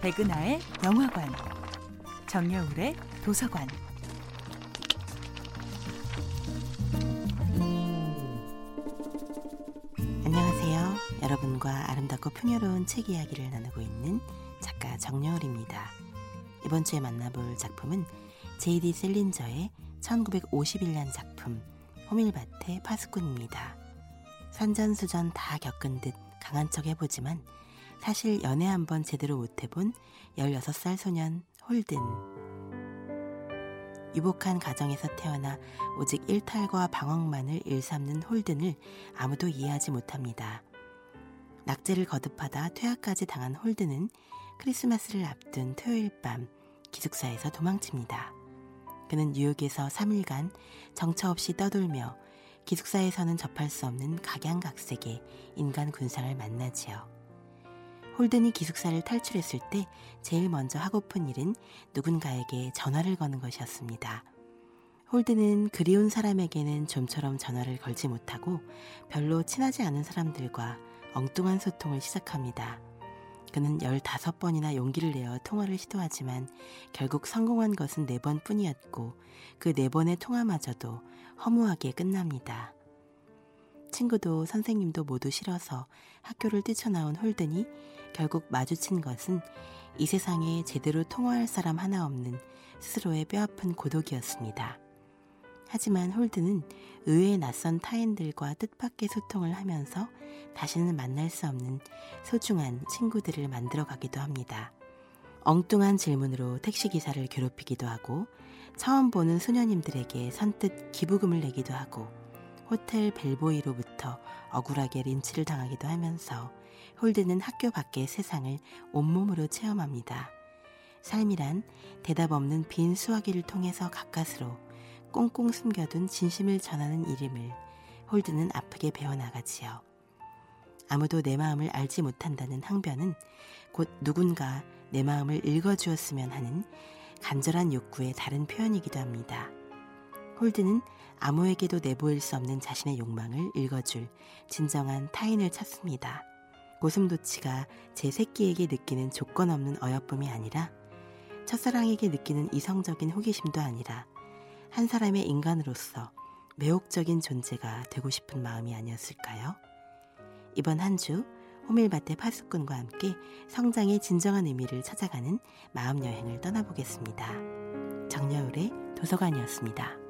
백은하의 영화관, 정여울의 도서관. 안녕하세요. 여러분과 아름답고 풍요로운 책 이야기를 나누고 있는 작가 정여울입니다. 이번 주에 만나볼 작품은 제이디 셀린저의 1951년 작품 호밀밭의 파수꾼입니다. 산전수전 다 겪은 듯 강한 척 해보지만 사실 연애 한번 제대로 못 해본 16살 소년 홀든. 유복한 가정에서 태어나 오직 일탈과 방황만을 일삼는 홀든을 아무도 이해하지 못합니다. 낙제를 거듭하다 퇴학까지 당한 홀든은 크리스마스를 앞둔 토요일 밤 기숙사에서 도망칩니다. 그는 뉴욕에서 3일간 정처 없이 떠돌며 기숙사에서는 접할 수 없는 각양각색의 인간 군상을 만나지요. 홀든이 기숙사를 탈출했을 때 제일 먼저 하고픈 일은 누군가에게 전화를 거는 것이었습니다. 홀든은 그리운 사람에게는 좀처럼 전화를 걸지 못하고 별로 친하지 않은 사람들과 엉뚱한 소통을 시작합니다. 그는 15번이나 용기를 내어 통화를 시도하지만 결국 성공한 것은 4번 뿐이었고 그 4번의 통화마저도 허무하게 끝납니다. 친구도 선생님도 모두 싫어서 학교를 뛰쳐나온 홀든이 결국 마주친 것은 이 세상에 제대로 통화할 사람 하나 없는 스스로의 뼈아픈 고독이었습니다. 하지만 홀드는 의외의 낯선 타인들과 뜻밖의 소통을 하면서 다시는 만날 수 없는 소중한 친구들을 만들어 가기도 합니다. 엉뚱한 질문으로 택시기사를 괴롭히기도 하고 처음 보는 수녀님들에게 선뜻 기부금을 내기도 하고 호텔 벨보이로부터 억울하게 린치를 당하기도 하면서 홀든은 학교 밖의 세상을 온몸으로 체험합니다. 삶이란 대답 없는 빈 수화기를 통해서 가까스로 꽁꽁 숨겨둔 진심을 전하는 일임을 홀든은 아프게 배워나가지요. 아무도 내 마음을 알지 못한다는 항변은 곧 누군가 내 마음을 읽어주었으면 하는 간절한 욕구의 다른 표현이기도 합니다. 홀드는 아무에게도 내보일 수 없는 자신의 욕망을 읽어줄 진정한 타인을 찾습니다. 고슴도치가 제 새끼에게 느끼는 조건 없는 어여쁨이 아니라 첫사랑에게 느끼는 이성적인 호기심도 아니라 한 사람의 인간으로서 매혹적인 존재가 되고 싶은 마음이 아니었을까요? 이번 한 주 호밀밭의 파수꾼과 함께 성장의 진정한 의미를 찾아가는 마음 여행을 떠나보겠습니다. 정여울의 도서관이었습니다.